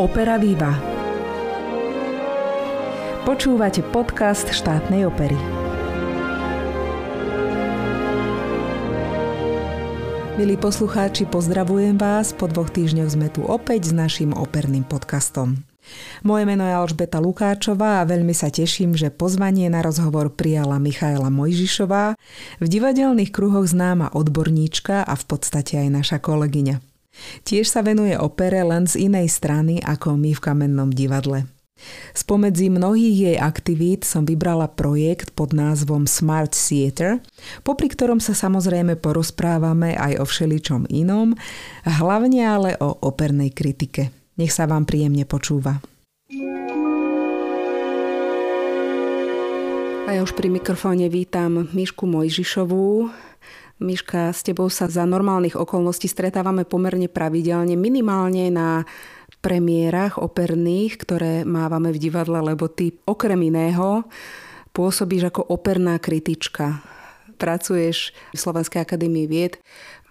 Opera Viva. Počúvate podcast štátnej opery. Milí poslucháči, pozdravujem vás. Po dvoch týždňoch sme tu opäť s našim operným podcastom. Moje meno je Alžbeta Lukáčová a veľmi sa teším, že pozvanie na rozhovor prijala Michaela Mojžišová, v divadelných kruhoch známa odborníčka a v podstate aj naša kolegyňa. Tiež sa venuje opere len z inej strany ako my v Kamennom divadle. Spomedzi mnohých jej aktivít som vybrala projekt pod názvom Smart Theater, popri ktorom sa samozrejme porozprávame aj o všeličom inom, hlavne ale o opernej kritike. Nech sa vám príjemne počúva. A ja už pri mikrofóne vítam Mišku Mojžišovú, Miška, s tebou sa za normálnych okolností stretávame pomerne pravidelne, minimálne na premiérach operných, ktoré mávame v divadle, lebo ty okrem iného pôsobíš ako operná kritička. Pracuješ v Slovenskej akadémii vied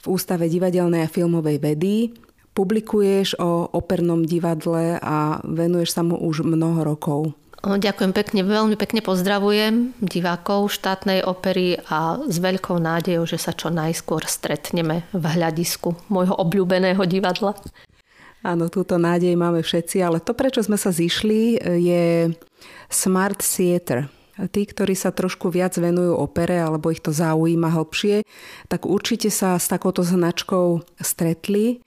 v Ústave divadelnej a filmovej vedy, publikuješ o opernom divadle a venuješ sa mu už mnoho rokov. Ďakujem pekne, veľmi pekne pozdravujem divákov štátnej opery a s veľkou nádejou, že sa čo najskôr stretneme v hľadisku môjho obľúbeného divadla. Áno, túto nádej máme všetci, ale to, prečo sme sa zišli, je Smart Theater. Tí, ktorí sa trošku viac venujú opere alebo ich to zaujíma hlbšie, tak určite sa s takouto značkou stretli.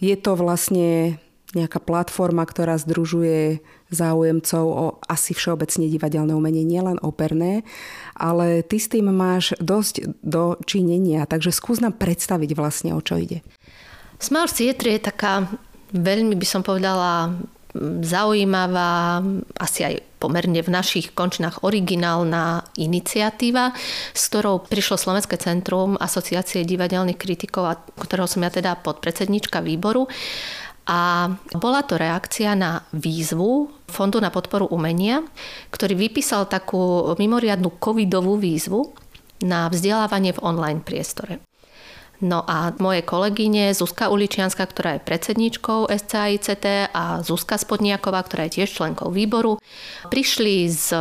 Je to vlastne nejaká platforma, ktorá združuje záujemcov o asi všeobecne divadelné umenie, nielen operné, ale ty s tým máš dosť do činenia, takže skús nám predstaviť vlastne, o čo ide. Smart Theatre je taká veľmi by som povedala zaujímavá, asi aj pomerne v našich končinách originálna iniciatíva, s ktorou prišlo Slovenské centrum Asociácie divadelných kritikov, ktorého som ja teda podpredsednička výboru. A bola to reakcia na výzvu Fondu na podporu umenia, ktorý vypísal takú mimoriadnú covidovú výzvu na vzdelávanie v online priestore. No a moje kolegyne Zuzka Uličianska, ktorá je predsedničkou SCAICT a Zuzka Spodniaková, ktorá je tiež členkou výboru, prišli s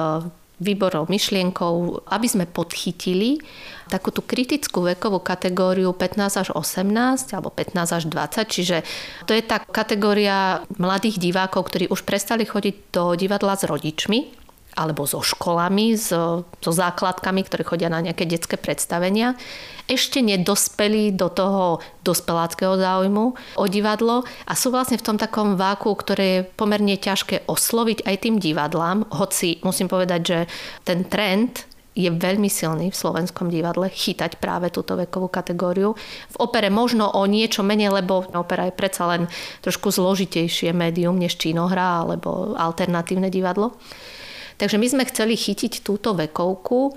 výborou myšlienkou, aby sme podchytili takú tú kritickú vekovú kategóriu 15 až 18 alebo 15 až 20, čiže to je tá kategória mladých divákov, ktorí už prestali chodiť do divadla s rodičmi, alebo so školami, so, so základkami, ktoré chodia na nejaké detské predstavenia, ešte nedospeli do toho dospeláckého záujmu o divadlo a sú vlastne v tom takom váku, ktoré je pomerne ťažké osloviť aj tým divadlám, hoci musím povedať, že ten trend je veľmi silný v slovenskom divadle chytať práve túto vekovú kategóriu. V opere možno o niečo menej, lebo opera je predsa len trošku zložitejšie médium než činohra alebo alternatívne divadlo. Takže my sme chceli chytiť túto vekovku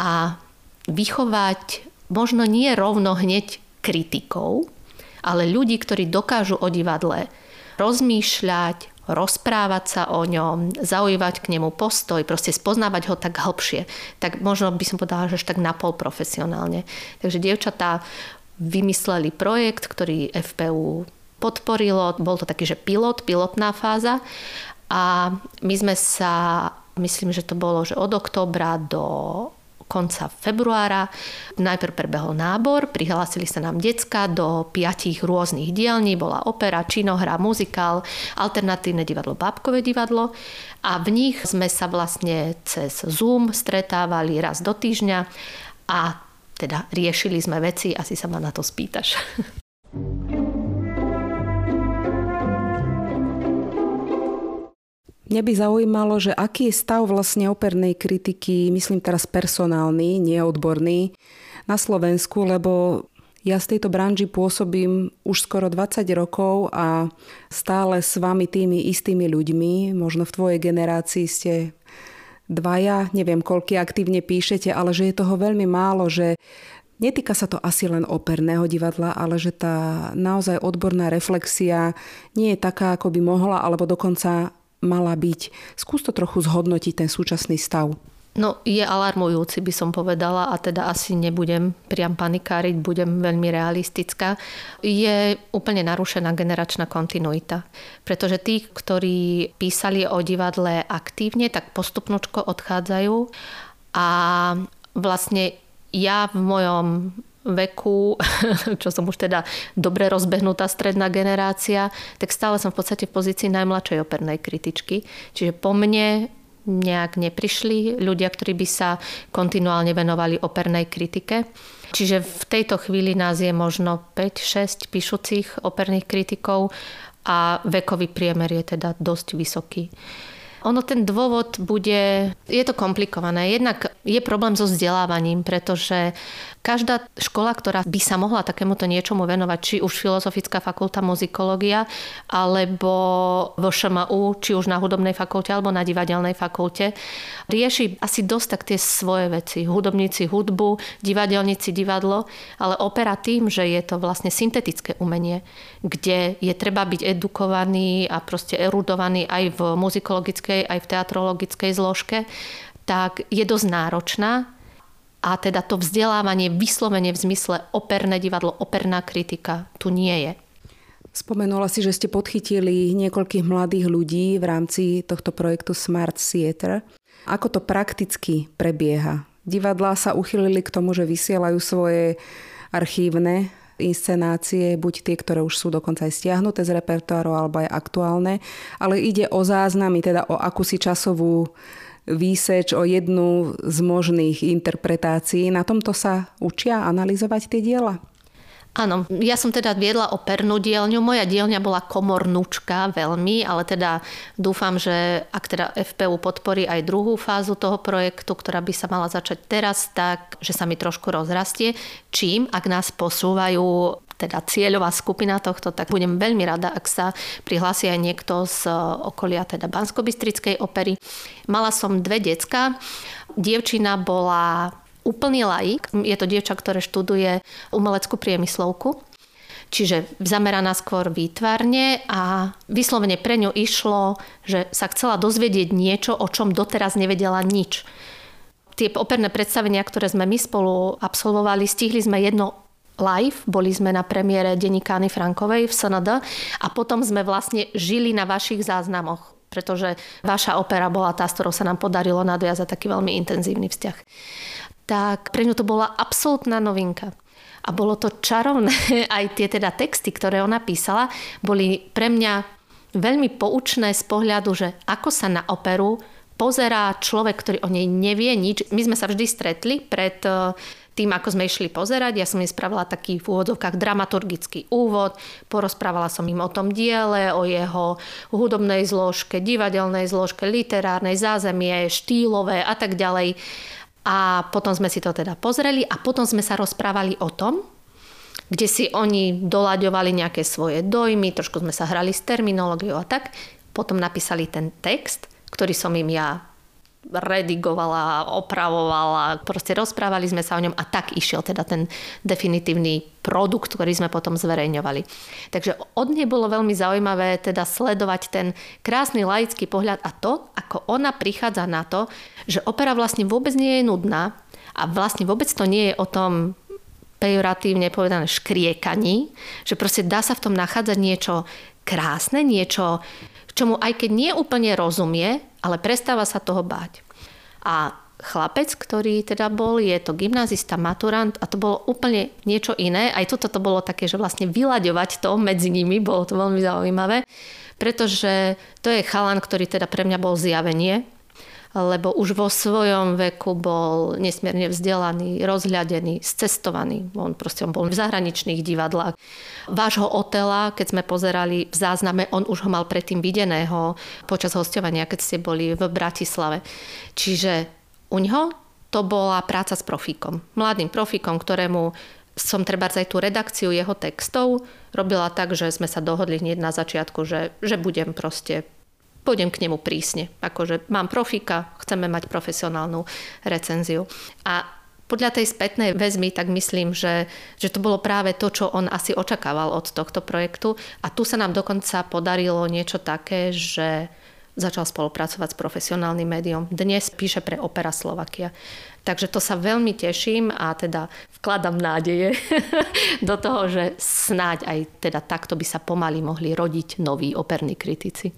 a vychovať možno nie rovno hneď kritikov, ale ľudí, ktorí dokážu o divadle rozmýšľať, rozprávať sa o ňom, zaujímať k nemu postoj, proste spoznávať ho tak hlbšie. Tak možno by som povedala, že až tak napol profesionálne. Takže dievčatá vymysleli projekt, ktorý FPU podporilo. Bol to taký, že pilot, pilotná fáza. A my sme sa myslím, že to bolo, že od oktobra do konca februára. Najprv prebehol nábor, prihlásili sa nám decka do piatich rôznych dielní, bola opera, činohra, muzikál, alternatívne divadlo, bábkové divadlo a v nich sme sa vlastne cez Zoom stretávali raz do týždňa a teda riešili sme veci, asi sa ma na to spýtaš. Mňa by zaujímalo, že aký je stav vlastne opernej kritiky, myslím teraz personálny, neodborný, na Slovensku, lebo ja z tejto branži pôsobím už skoro 20 rokov a stále s vami tými istými ľuďmi, možno v tvojej generácii ste dvaja, neviem, koľky aktívne píšete, ale že je toho veľmi málo, že Netýka sa to asi len operného divadla, ale že tá naozaj odborná reflexia nie je taká, ako by mohla, alebo dokonca mala byť. Skús to trochu zhodnotiť, ten súčasný stav. No je alarmujúci by som povedala a teda asi nebudem priam panikáriť, budem veľmi realistická. Je úplne narušená generačná kontinuita. Pretože tí, ktorí písali o divadle aktívne, tak postupnočko odchádzajú a vlastne ja v mojom veku, čo som už teda dobre rozbehnutá stredná generácia, tak stále som v podstate v pozícii najmladšej opernej kritičky. Čiže po mne nejak neprišli ľudia, ktorí by sa kontinuálne venovali opernej kritike. Čiže v tejto chvíli nás je možno 5-6 píšucich operných kritikov a vekový priemer je teda dosť vysoký. Ono ten dôvod bude, je to komplikované. Jednak je problém so vzdelávaním, pretože každá škola, ktorá by sa mohla takémuto niečomu venovať, či už Filozofická fakulta muzikológia, alebo vo ŠMU, či už na hudobnej fakulte, alebo na divadelnej fakulte, rieši asi dosť tak tie svoje veci. Hudobníci hudbu, divadelníci divadlo, ale opera tým, že je to vlastne syntetické umenie, kde je treba byť edukovaný a proste erudovaný aj v muzikologickej aj v teatrologickej zložke, tak je dosť náročná a teda to vzdelávanie vyslovene v zmysle operné divadlo, operná kritika tu nie je. Spomenula si, že ste podchytili niekoľkých mladých ľudí v rámci tohto projektu Smart Theater. Ako to prakticky prebieha? Divadlá sa uchylili k tomu, že vysielajú svoje archívne inscenácie, buď tie, ktoré už sú dokonca aj stiahnuté z repertoáru, alebo aj aktuálne, ale ide o záznamy, teda o akúsi časovú výseč, o jednu z možných interpretácií. Na tomto sa učia analyzovať tie diela? Áno, ja som teda viedla opernú dielňu. Moja dielňa bola komornúčka veľmi, ale teda dúfam, že ak teda FPU podporí aj druhú fázu toho projektu, ktorá by sa mala začať teraz, tak že sa mi trošku rozrastie. Čím, ak nás posúvajú teda cieľová skupina tohto, tak budem veľmi rada, ak sa prihlási aj niekto z okolia teda bansko opery. Mala som dve decka. Dievčina bola úplný laik. Je to dievča, ktoré študuje umeleckú priemyslovku. Čiže zameraná skôr výtvarne a vyslovene pre ňu išlo, že sa chcela dozvedieť niečo, o čom doteraz nevedela nič. Tie operné predstavenia, ktoré sme my spolu absolvovali, stihli sme jedno live, boli sme na premiére Denikány Frankovej v SND a potom sme vlastne žili na vašich záznamoch pretože vaša opera bola tá, s ktorou sa nám podarilo nadviazať taký veľmi intenzívny vzťah tak pre ňu to bola absolútna novinka. A bolo to čarovné, aj tie teda texty, ktoré ona písala, boli pre mňa veľmi poučné z pohľadu, že ako sa na operu pozerá človek, ktorý o nej nevie nič. My sme sa vždy stretli pred e, tým, ako sme išli pozerať. Ja som im spravila taký v úvodzovkách dramaturgický úvod, porozprávala som im o tom diele, o jeho hudobnej zložke, divadelnej zložke, literárnej, zázemie, štýlové a tak ďalej. A potom sme si to teda pozreli a potom sme sa rozprávali o tom, kde si oni doľaďovali nejaké svoje dojmy, trošku sme sa hrali s terminológiou a tak. Potom napísali ten text, ktorý som im ja redigovala, opravovala, proste rozprávali sme sa o ňom a tak išiel teda ten definitívny produkt, ktorý sme potom zverejňovali. Takže od nej bolo veľmi zaujímavé teda sledovať ten krásny laický pohľad a to, ako ona prichádza na to, že opera vlastne vôbec nie je nudná a vlastne vôbec to nie je o tom pejoratívne povedané škriekaní, že proste dá sa v tom nachádzať niečo krásne, niečo čomu aj keď nie úplne rozumie, ale prestáva sa toho báť. A chlapec, ktorý teda bol, je to gymnazista, maturant a to bolo úplne niečo iné. Aj toto to bolo také, že vlastne vyľaďovať to medzi nimi, bolo to veľmi zaujímavé, pretože to je chalan, ktorý teda pre mňa bol zjavenie, lebo už vo svojom veku bol nesmierne vzdelaný, rozhľadený, scestovaný. On proste on bol v zahraničných divadlách. Vášho Otela, keď sme pozerali v zázname, on už ho mal predtým videného počas hostovania, keď ste boli v Bratislave. Čiže u ňoho to bola práca s profíkom. Mladým profíkom, ktorému som treba aj tú redakciu jeho textov robila tak, že sme sa dohodli hneď na začiatku, že, že budem proste pôjdem k nemu prísne. Akože mám profika, chceme mať profesionálnu recenziu. A podľa tej spätnej väzmy, tak myslím, že, že to bolo práve to, čo on asi očakával od tohto projektu. A tu sa nám dokonca podarilo niečo také, že začal spolupracovať s profesionálnym médium. Dnes píše pre Opera Slovakia. Takže to sa veľmi teším a teda vkladám nádeje do toho, že snáď aj teda takto by sa pomaly mohli rodiť noví operní kritici.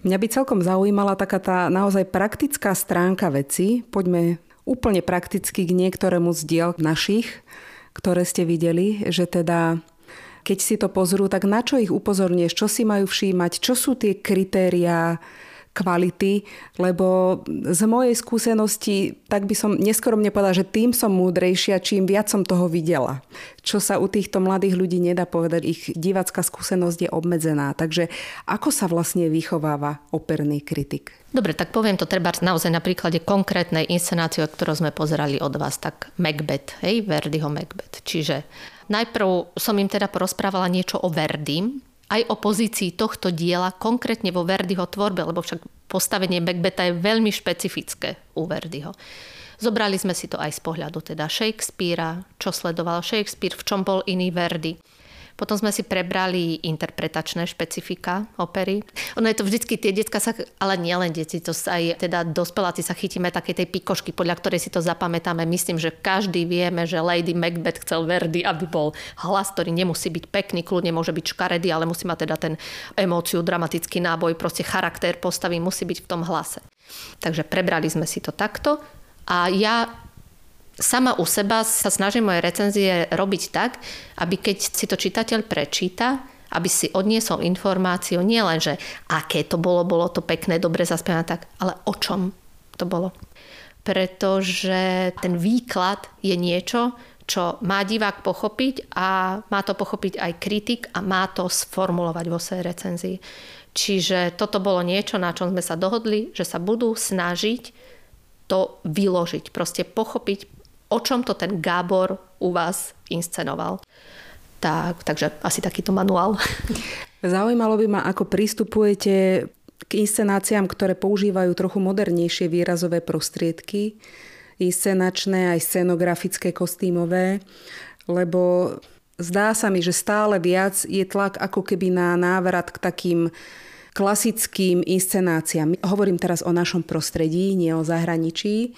Mňa by celkom zaujímala taká tá naozaj praktická stránka veci. Poďme úplne prakticky k niektorému z diel našich, ktoré ste videli, že teda keď si to pozrú, tak na čo ich upozornieš, čo si majú všímať, čo sú tie kritériá kvality, lebo z mojej skúsenosti, tak by som neskoromne povedala, že tým som múdrejšia, čím viac som toho videla. Čo sa u týchto mladých ľudí nedá povedať, ich divácká skúsenosť je obmedzená. Takže ako sa vlastne vychováva operný kritik? Dobre, tak poviem to treba naozaj na príklade konkrétnej inscenácie, ktorú sme pozerali od vás, tak Macbeth, hej, Verdiho Macbeth. Čiže Najprv som im teda porozprávala niečo o Verdim, aj o pozícii tohto diela, konkrétne vo Verdiho tvorbe, lebo však postavenie Macbeta je veľmi špecifické u Verdiho. Zobrali sme si to aj z pohľadu teda Shakespearea, čo sledoval Shakespeare, v čom bol iný Verdi. Potom sme si prebrali interpretačné špecifika opery. Ono je to vždycky, tie detská sa, ale nielen deti, to sa aj teda dospeláci sa chytíme také tej pikošky, podľa ktorej si to zapamätáme. Myslím, že každý vieme, že Lady Macbeth chcel Verdi, aby bol hlas, ktorý nemusí byť pekný, kľudne môže byť škaredý, ale musí mať teda ten emóciu, dramatický náboj, proste charakter postavy musí byť v tom hlase. Takže prebrali sme si to takto. A ja sama u seba sa snažím moje recenzie robiť tak, aby keď si to čitateľ prečíta, aby si odniesol informáciu nie len, že aké to bolo, bolo to pekné, dobre zaspievané tak, ale o čom to bolo. Pretože ten výklad je niečo, čo má divák pochopiť a má to pochopiť aj kritik a má to sformulovať vo svojej recenzii. Čiže toto bolo niečo, na čom sme sa dohodli, že sa budú snažiť to vyložiť, proste pochopiť, o čom to ten Gábor u vás inscenoval. Tak, takže asi takýto manuál. Zaujímalo by ma, ako pristupujete k inscenáciám, ktoré používajú trochu modernejšie výrazové prostriedky, inscenačné aj scenografické, kostýmové, lebo zdá sa mi, že stále viac je tlak ako keby na návrat k takým klasickým inscenáciám. Hovorím teraz o našom prostredí, nie o zahraničí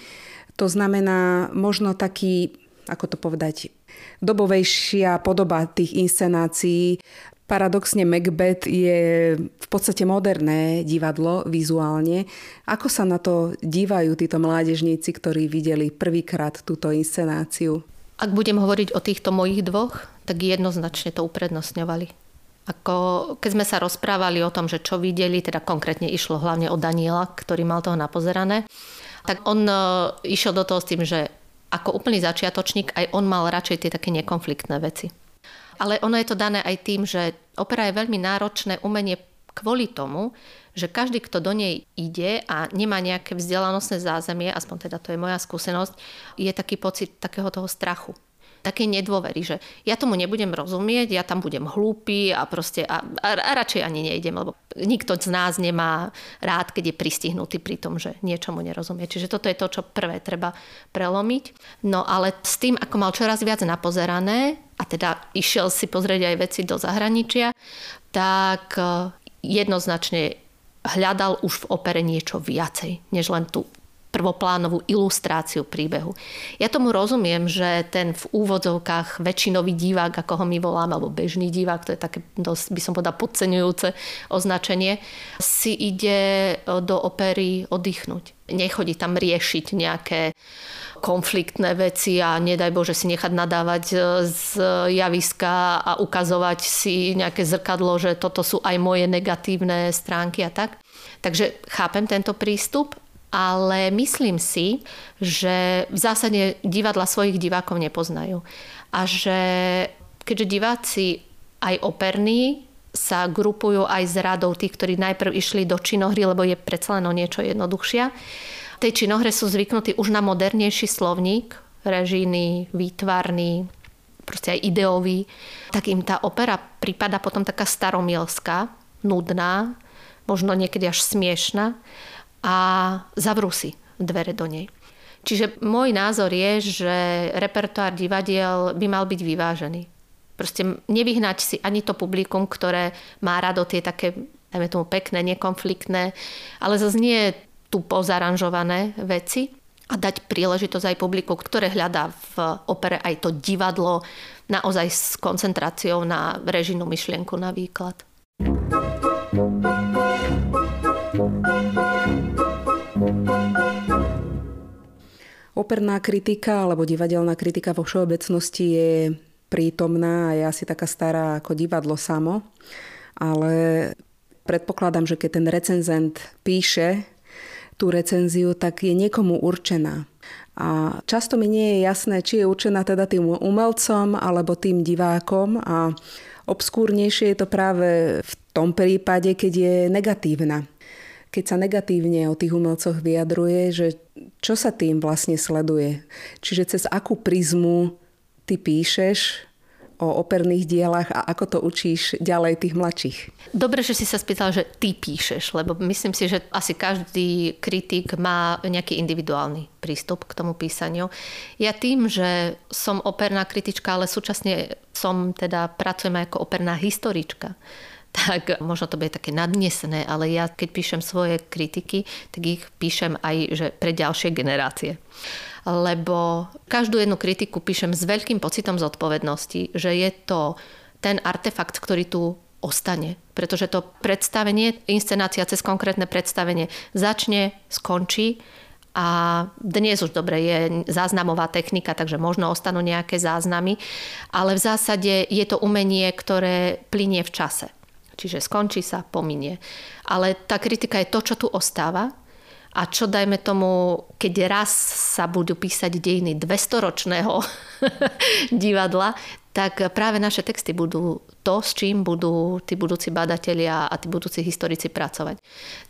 to znamená možno taký, ako to povedať, dobovejšia podoba tých inscenácií. Paradoxne Macbeth je v podstate moderné divadlo vizuálne. Ako sa na to dívajú títo mládežníci, ktorí videli prvýkrát túto inscenáciu? Ak budem hovoriť o týchto mojich dvoch, tak jednoznačne to uprednostňovali. Ako, keď sme sa rozprávali o tom, že čo videli, teda konkrétne išlo hlavne o Daniela, ktorý mal toho napozerané, tak on e, išiel do toho s tým, že ako úplný začiatočník aj on mal radšej tie také nekonfliktné veci. Ale ono je to dané aj tým, že opera je veľmi náročné umenie kvôli tomu, že každý, kto do nej ide a nemá nejaké vzdelanostné zázemie, aspoň teda to je moja skúsenosť, je taký pocit takého toho strachu takej nedôvery, že ja tomu nebudem rozumieť, ja tam budem hlúpy a proste a, a, a radšej ani nejdem, lebo nikto z nás nemá rád, keď je pristihnutý pri tom, že niečomu nerozumie. Čiže toto je to, čo prvé treba prelomiť. No ale s tým, ako mal čoraz viac napozerané a teda išiel si pozrieť aj veci do zahraničia, tak e, jednoznačne hľadal už v opere niečo viacej, než len tú prvoplánovú ilustráciu príbehu. Ja tomu rozumiem, že ten v úvodzovkách väčšinový divák, ako ho my voláme, alebo bežný divák, to je také dosť, by som povedala, podceňujúce označenie, si ide do opery oddychnúť. Nechodí tam riešiť nejaké konfliktné veci a nedaj Bože si nechať nadávať z javiska a ukazovať si nejaké zrkadlo, že toto sú aj moje negatívne stránky a tak. Takže chápem tento prístup, ale myslím si, že v zásade divadla svojich divákov nepoznajú. A že keďže diváci aj operní sa grupujú aj s radou tých, ktorí najprv išli do činohry, lebo je predsa len o niečo jednoduchšia. V tej činohre sú zvyknutí už na modernejší slovník, režijný, výtvarný, proste aj ideový, tak im tá opera prípada potom taká staromielská, nudná, možno niekedy až smiešná a zavrú si dvere do nej. Čiže môj názor je, že repertoár divadiel by mal byť vyvážený. Proste nevyhnať si ani to publikum, ktoré má rado tie také, dajme tomu pekné, nekonfliktné, ale zase nie tu pozaranžované veci a dať príležitosť aj publiku, ktoré hľadá v opere aj to divadlo, naozaj s koncentráciou na režijnú myšlienku, na výklad. Operná kritika alebo divadelná kritika vo všeobecnosti je prítomná a je asi taká stará ako divadlo samo. Ale predpokladám, že keď ten recenzent píše tú recenziu, tak je niekomu určená. A často mi nie je jasné, či je určená teda tým umelcom alebo tým divákom a obskúrnejšie je to práve v tom prípade, keď je negatívna keď sa negatívne o tých umelcoch vyjadruje, že čo sa tým vlastne sleduje. Čiže cez akú prizmu ty píšeš o operných dielach a ako to učíš ďalej tých mladších. Dobre, že si sa spýtal, že ty píšeš, lebo myslím si, že asi každý kritik má nejaký individuálny prístup k tomu písaniu. Ja tým, že som operná kritička, ale súčasne som teda pracujem ako operná historička, tak možno to bude také nadnesené, ale ja keď píšem svoje kritiky, tak ich píšem aj že pre ďalšie generácie. Lebo každú jednu kritiku píšem s veľkým pocitom zodpovednosti, že je to ten artefakt, ktorý tu ostane. Pretože to predstavenie, inscenácia cez konkrétne predstavenie začne, skončí a dnes už dobre je záznamová technika, takže možno ostanú nejaké záznamy, ale v zásade je to umenie, ktoré plinie v čase. Čiže skončí sa, pominie. Ale tá kritika je to, čo tu ostáva a čo dajme tomu, keď raz sa budú písať dejiny 200-ročného divadla, tak práve naše texty budú to, s čím budú tí budúci badatelia a tí budúci historici pracovať.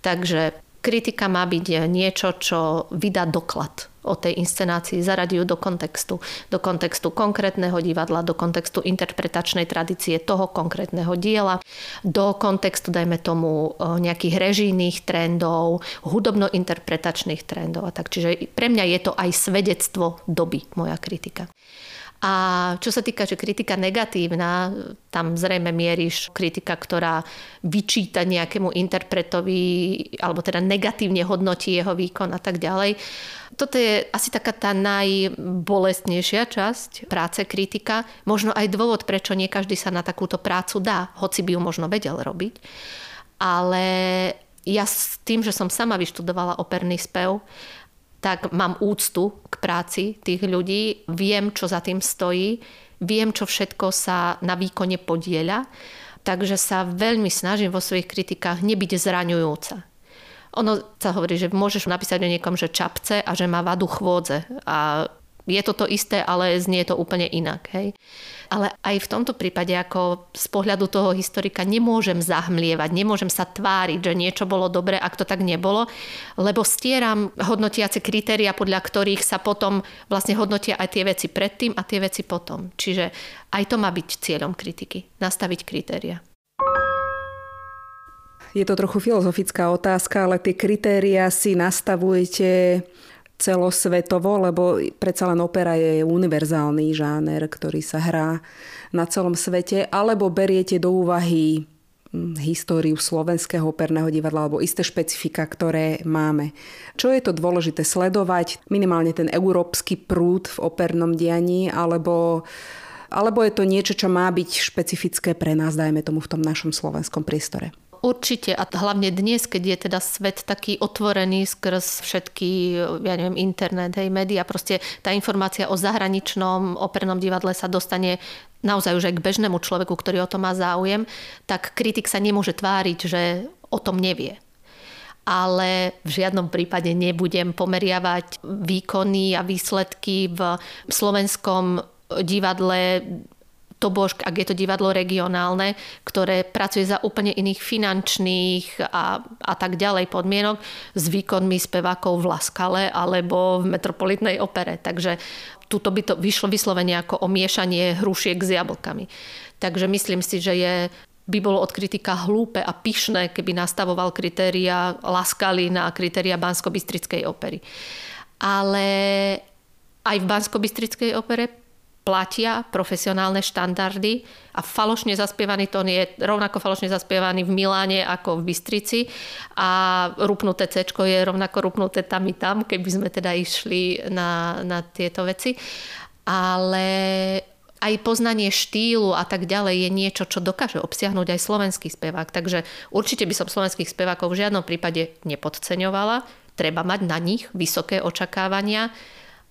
Takže kritika má byť niečo, čo vydá doklad o tej inscenácii, zaradí ju do kontextu. Do kontextu konkrétneho divadla, do kontextu interpretačnej tradície toho konkrétneho diela, do kontextu, dajme tomu, nejakých režijných trendov, hudobno-interpretačných trendov a tak. Čiže pre mňa je to aj svedectvo doby, moja kritika. A čo sa týka, že kritika negatívna, tam zrejme mieríš kritika, ktorá vyčíta nejakému interpretovi alebo teda negatívne hodnotí jeho výkon a tak ďalej. Toto je asi taká tá najbolestnejšia časť práce kritika. Možno aj dôvod, prečo nie každý sa na takúto prácu dá, hoci by ju možno vedel robiť. Ale ja s tým, že som sama vyštudovala operný spev, tak mám úctu k práci tých ľudí, viem, čo za tým stojí, viem, čo všetko sa na výkone podieľa, takže sa veľmi snažím vo svojich kritikách nebyť zraňujúca. Ono sa hovorí, že môžeš napísať o niekom, že čapce a že má vadu chôdze. A je to to isté, ale znie to úplne inak. Hej? Ale aj v tomto prípade, ako z pohľadu toho historika, nemôžem zahmlievať, nemôžem sa tváriť, že niečo bolo dobre, ak to tak nebolo, lebo stieram hodnotiace kritéria, podľa ktorých sa potom vlastne hodnotia aj tie veci predtým a tie veci potom. Čiže aj to má byť cieľom kritiky, nastaviť kritéria. Je to trochu filozofická otázka, ale tie kritéria si nastavujete celosvetovo, lebo predsa len opera je univerzálny žáner, ktorý sa hrá na celom svete, alebo beriete do úvahy hm, históriu slovenského operného divadla alebo isté špecifika, ktoré máme. Čo je to dôležité sledovať? Minimálne ten európsky prúd v opernom dianí alebo alebo je to niečo, čo má byť špecifické pre nás, dajme tomu v tom našom slovenskom priestore? Určite a hlavne dnes, keď je teda svet taký otvorený skrz všetky, ja neviem, internet, hej, média, proste tá informácia o zahraničnom opernom divadle sa dostane naozaj už aj k bežnému človeku, ktorý o to má záujem, tak kritik sa nemôže tváriť, že o tom nevie. Ale v žiadnom prípade nebudem pomeriavať výkony a výsledky v slovenskom divadle to bož, ak je to divadlo regionálne, ktoré pracuje za úplne iných finančných a, a tak ďalej podmienok s výkonmi spevákov v Laskale alebo v Metropolitnej opere. Takže tuto by to vyšlo vyslovene ako omiešanie hrušiek s jablkami. Takže myslím si, že je by bolo od kritika hlúpe a pyšné, keby nastavoval kritéria Laskali na kritéria Bansko-Bystrickej opery. Ale aj v Bansko-Bystrickej opere platia profesionálne štandardy a falošne zaspievaný tón je rovnako falošne zaspievaný v Miláne ako v Bystrici a rupnuté C je rovnako rupnuté tam i tam, keby sme teda išli na, na tieto veci. Ale aj poznanie štýlu a tak ďalej je niečo, čo dokáže obsiahnuť aj slovenský spevák. Takže určite by som slovenských spevákov v žiadnom prípade nepodceňovala. Treba mať na nich vysoké očakávania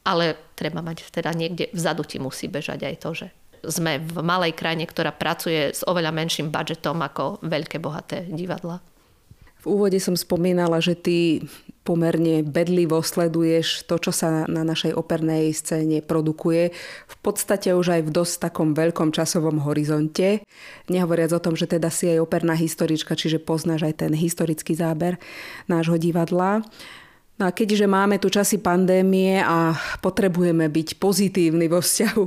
ale treba mať teda niekde vzadu ti musí bežať aj to, že sme v malej krajine, ktorá pracuje s oveľa menším budžetom ako veľké bohaté divadla. V úvode som spomínala, že ty pomerne bedlivo sleduješ to, čo sa na našej opernej scéne produkuje. V podstate už aj v dosť takom veľkom časovom horizonte. Nehovoriac o tom, že teda si aj operná historička, čiže poznáš aj ten historický záber nášho divadla. No a keďže máme tu časy pandémie a potrebujeme byť pozitívni vo vzťahu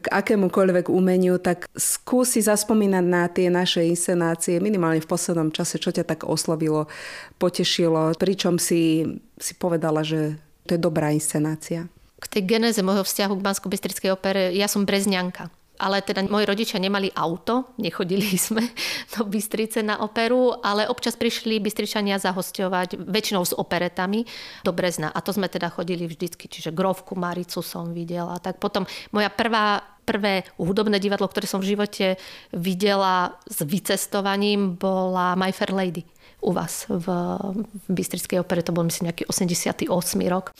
k akémukoľvek umeniu, tak skúsi zaspomínať na tie naše inscenácie, minimálne v poslednom čase, čo ťa tak oslovilo, potešilo, pričom si, si povedala, že to je dobrá inscenácia. K tej genéze môjho vzťahu k bansko opere, ja som brezňanka ale teda moji rodičia nemali auto, nechodili sme do Bystrice na operu, ale občas prišli Bystričania zahosťovať, väčšinou s operetami, do Brezna. A to sme teda chodili vždycky, čiže Grovku, Maricu som videla. Tak potom moja prvá prvé hudobné divadlo, ktoré som v živote videla s vycestovaním, bola My Fair Lady u vás v, Bystrickej opere. To bol myslím nejaký 88 rok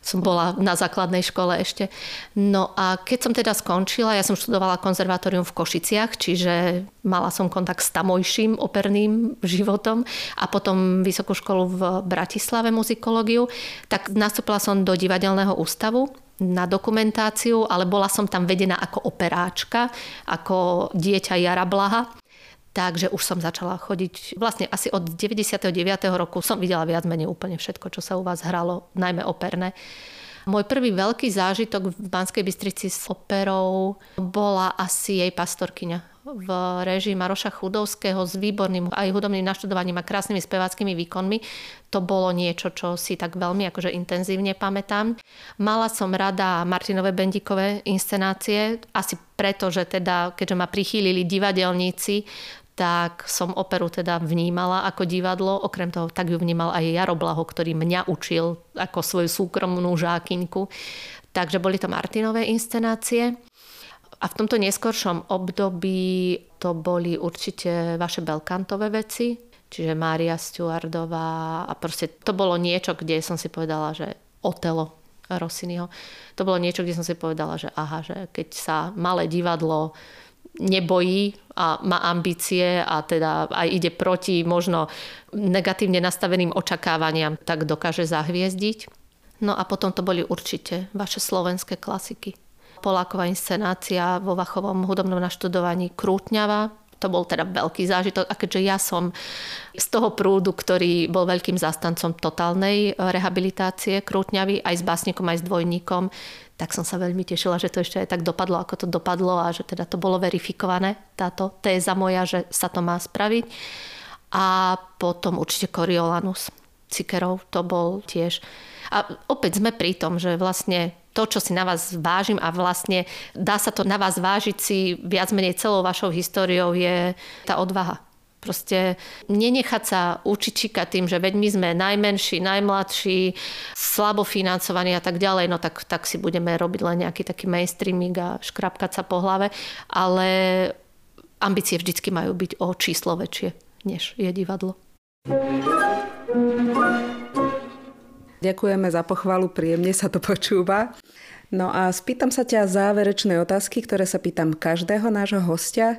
som bola na základnej škole ešte. No a keď som teda skončila, ja som študovala konzervatórium v Košiciach, čiže mala som kontakt s tamojším operným životom a potom vysokú školu v Bratislave muzikológiu, tak nastúpila som do divadelného ústavu na dokumentáciu, ale bola som tam vedená ako operáčka, ako dieťa Jara Blaha. Takže už som začala chodiť, vlastne asi od 99. roku som videla viac menej úplne všetko, čo sa u vás hralo, najmä operné. Môj prvý veľký zážitok v Banskej Bystrici s operou bola asi jej pastorkyňa v režii Maroša Chudovského s výborným aj hudobným naštudovaním a krásnymi speváckými výkonmi. To bolo niečo, čo si tak veľmi akože intenzívne pamätám. Mala som rada Martinové Bendikové inscenácie, asi preto, že teda, keďže ma prichýlili divadelníci, tak som operu teda vnímala ako divadlo. Okrem toho, tak ju vnímal aj Jaro Blaho, ktorý mňa učil ako svoju súkromnú žákyňku. Takže boli to Martinové inscenácie. A v tomto neskoršom období to boli určite vaše belkantové veci, čiže Mária Stewardová a proste to bolo niečo, kde som si povedala, že Otelo Rossiniho. To bolo niečo, kde som si povedala, že aha, že keď sa malé divadlo nebojí a má ambície a teda aj ide proti možno negatívne nastaveným očakávaniam, tak dokáže zahviezdiť. No a potom to boli určite vaše slovenské klasiky. Poláková inscenácia vo Vachovom hudobnom naštudovaní Krútňava, to bol teda veľký zážitok a keďže ja som z toho prúdu, ktorý bol veľkým zastancom totálnej rehabilitácie Krútňavy, aj s básnikom, aj s dvojníkom, tak som sa veľmi tešila, že to ešte aj tak dopadlo, ako to dopadlo a že teda to bolo verifikované, táto téza moja, že sa to má spraviť. A potom určite Coriolanus Cikerov, to bol tiež. A opäť sme pri tom, že vlastne to, čo si na vás vážim a vlastne dá sa to na vás vážiť si viac menej celou vašou históriou je tá odvaha Proste nenechať sa učiť číkať tým, že veď my sme najmenší, najmladší, slabo financovaní a tak ďalej, no tak, tak si budeme robiť len nejaký taký mainstreaming a škrapkať sa po hlave, ale ambície vždycky majú byť o číslo väčšie, než je divadlo. Ďakujeme za pochvalu, príjemne sa to počúva. No a spýtam sa ťa záverečné otázky, ktoré sa pýtam každého nášho hostia.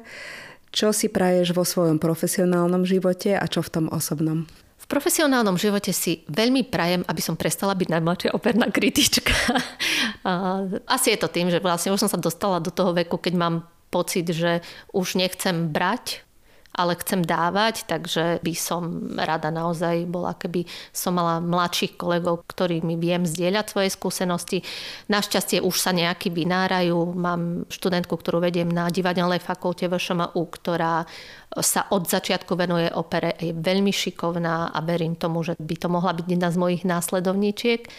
Čo si praješ vo svojom profesionálnom živote a čo v tom osobnom? V profesionálnom živote si veľmi prajem, aby som prestala byť najmladšia operná kritička. Asi je to tým, že vlastne už som sa dostala do toho veku, keď mám pocit, že už nechcem brať ale chcem dávať, takže by som rada naozaj bola, keby som mala mladších kolegov, ktorými viem zdieľať svoje skúsenosti. Našťastie už sa nejakí vynárajú. Mám študentku, ktorú vediem na divadelnej fakulte VŠMU, ktorá sa od začiatku venuje opere, je veľmi šikovná a verím tomu, že by to mohla byť jedna z mojich následovníčiek.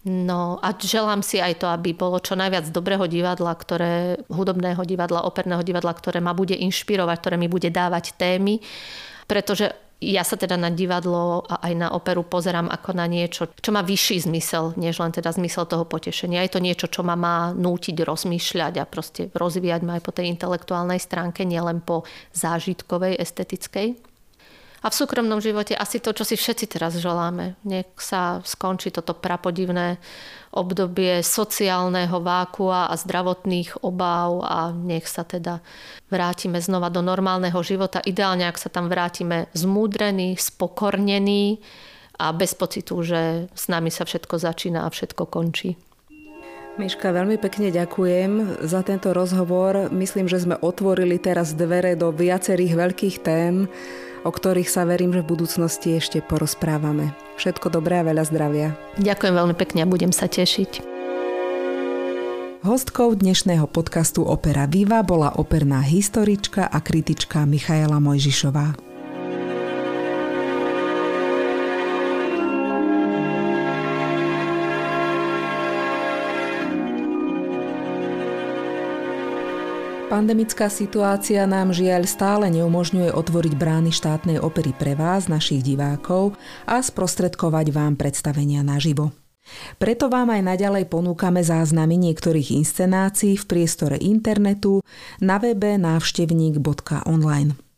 No a želám si aj to, aby bolo čo najviac dobrého divadla, ktoré, hudobného divadla, operného divadla, ktoré ma bude inšpirovať, ktoré mi bude dávať témy, pretože ja sa teda na divadlo a aj na operu pozerám ako na niečo, čo má vyšší zmysel, než len teda zmysel toho potešenia. Je to niečo, čo ma má nútiť rozmýšľať a proste rozvíjať ma aj po tej intelektuálnej stránke, nielen po zážitkovej, estetickej. A v súkromnom živote asi to, čo si všetci teraz želáme. Nech sa skončí toto prapodivné obdobie sociálneho vákua a zdravotných obáv a nech sa teda vrátime znova do normálneho života. Ideálne, ak sa tam vrátime zmúdrení, spokornení a bez pocitu, že s nami sa všetko začína a všetko končí. Miška, veľmi pekne ďakujem za tento rozhovor. Myslím, že sme otvorili teraz dvere do viacerých veľkých tém o ktorých sa verím, že v budúcnosti ešte porozprávame. Všetko dobré a veľa zdravia. Ďakujem veľmi pekne a budem sa tešiť. Hostkou dnešného podcastu Opera Viva bola operná historička a kritička Michaela Mojžišová. Pandemická situácia nám žiaľ stále neumožňuje otvoriť brány štátnej opery pre vás, našich divákov, a sprostredkovať vám predstavenia naživo. Preto vám aj naďalej ponúkame záznamy niektorých inscenácií v priestore internetu na webe návštevník.online.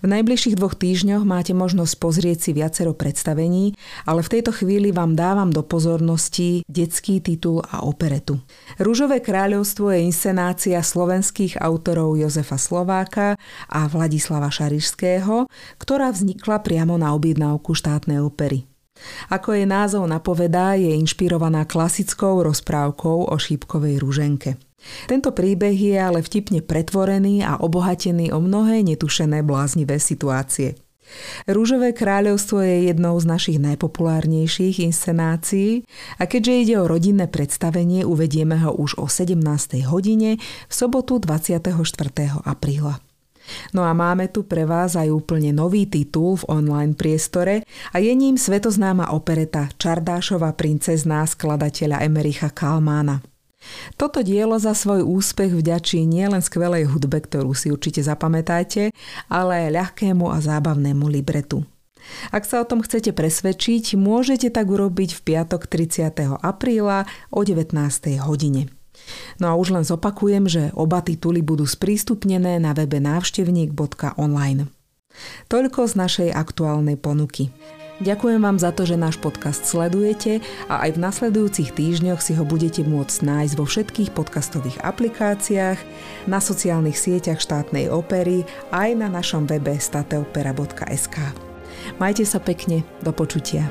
V najbližších dvoch týždňoch máte možnosť pozrieť si viacero predstavení, ale v tejto chvíli vám dávam do pozornosti detský titul a operetu. Rúžové kráľovstvo je inscenácia slovenských autorov Jozefa Slováka a Vladislava Šarišského, ktorá vznikla priamo na objednávku štátnej opery. Ako jej názov napovedá, je inšpirovaná klasickou rozprávkou o šípkovej rúženke. Tento príbeh je ale vtipne pretvorený a obohatený o mnohé netušené bláznivé situácie. Rúžové kráľovstvo je jednou z našich najpopulárnejších inscenácií a keďže ide o rodinné predstavenie, uvedieme ho už o 17. hodine v sobotu 24. apríla. No a máme tu pre vás aj úplne nový titul v online priestore a je ním svetoznáma opereta Čardášova princezná skladateľa Emericha Kalmána. Toto dielo za svoj úspech vďačí nielen skvelej hudbe, ktorú si určite zapamätáte, ale aj ľahkému a zábavnému libretu. Ak sa o tom chcete presvedčiť, môžete tak urobiť v piatok 30. apríla o 19. hodine. No a už len zopakujem, že oba tituly budú sprístupnené na webe návštevník.online. Toľko z našej aktuálnej ponuky. Ďakujem vám za to, že náš podcast sledujete a aj v nasledujúcich týždňoch si ho budete môcť nájsť vo všetkých podcastových aplikáciách, na sociálnych sieťach štátnej opery aj na našom webe stateopera.sk. Majte sa pekne, do počutia.